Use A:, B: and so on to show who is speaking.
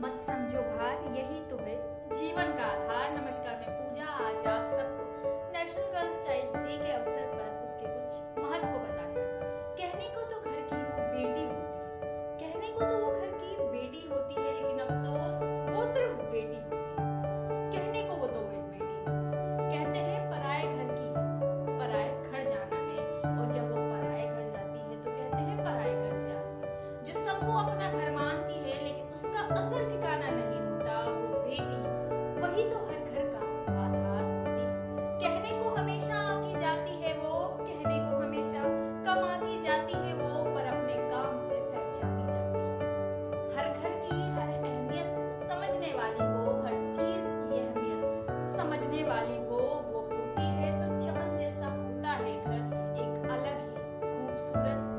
A: Ba't sa student